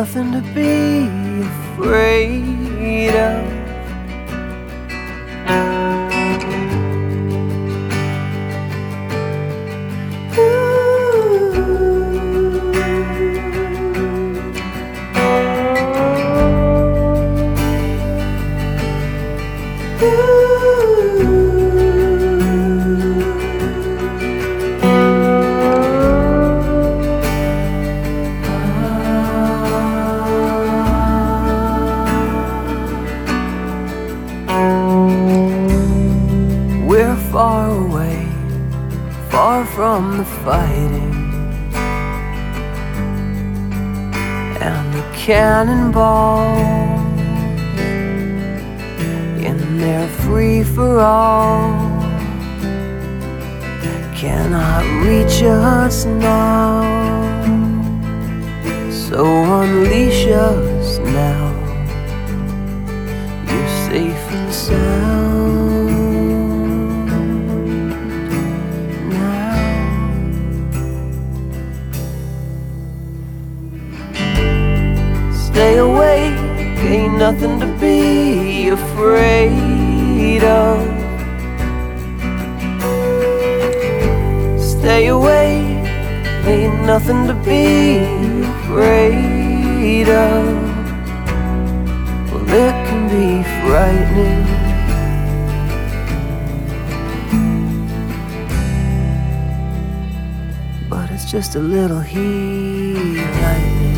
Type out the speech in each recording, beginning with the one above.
nothing to be afraid of. We're from the fighting and the cannonballs in their free for all cannot reach us now. So unleash us now. Nothing to be afraid of. Stay awake, ain't nothing to be afraid of. Well, it can be frightening. But it's just a little heat lightning.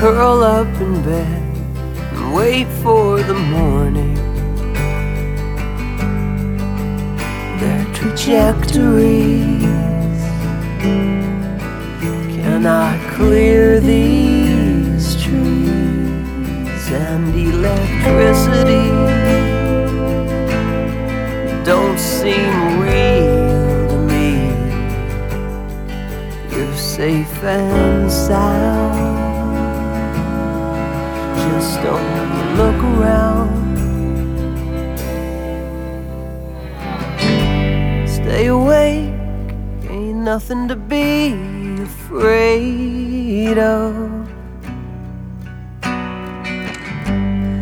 Curl up in bed and wait for the morning. Their trajectories cannot clear these trees and electricity don't seem real to me. You're safe and sound. Nothing to be afraid of.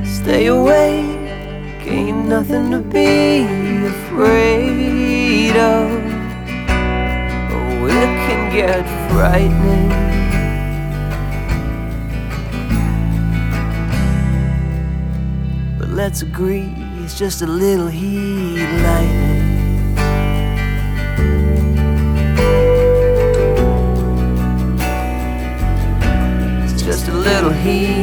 Stay awake, ain't nothing to be afraid of. Oh, it can get frightening. But let's agree it's just a little heat lightning. It's